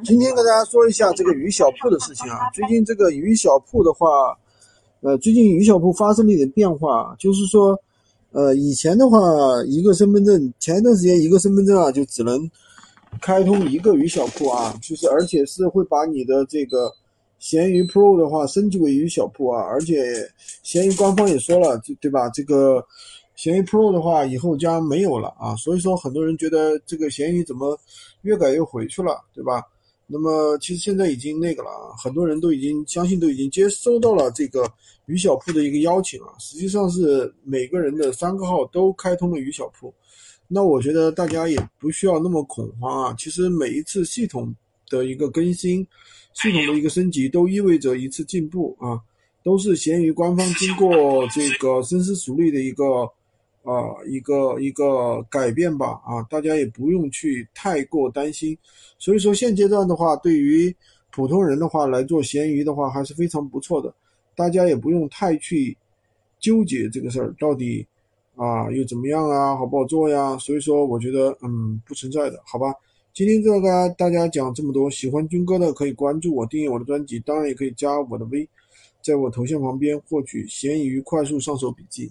今天跟大家说一下这个鱼小铺的事情啊。最近这个鱼小铺的话，呃，最近鱼小铺发生了一点变化，就是说，呃，以前的话，一个身份证，前一段时间一个身份证啊，就只能开通一个鱼小铺啊，就是而且是会把你的这个闲鱼 Pro 的话升级为鱼小铺啊，而且闲鱼官方也说了，对对吧？这个。闲鱼 Pro 的话，以后将没有了啊，所以说很多人觉得这个闲鱼怎么越改越回去了，对吧？那么其实现在已经那个了啊，很多人都已经相信都已经接收到了这个鱼小铺的一个邀请啊，实际上是每个人的三个号都开通了鱼小铺，那我觉得大家也不需要那么恐慌啊，其实每一次系统的一个更新，系统的一个升级都意味着一次进步啊，都是闲鱼官方经过这个深思熟虑的一个。啊，一个一个改变吧，啊，大家也不用去太过担心。所以说现阶段的话，对于普通人的话来做闲鱼的话，还是非常不错的。大家也不用太去纠结这个事儿到底啊又怎么样啊，好不好做呀？所以说我觉得嗯不存在的，好吧？今天就跟大家讲这么多，喜欢军哥的可以关注我，订阅我的专辑，当然也可以加我的微，在我头像旁边获取闲鱼快速上手笔记。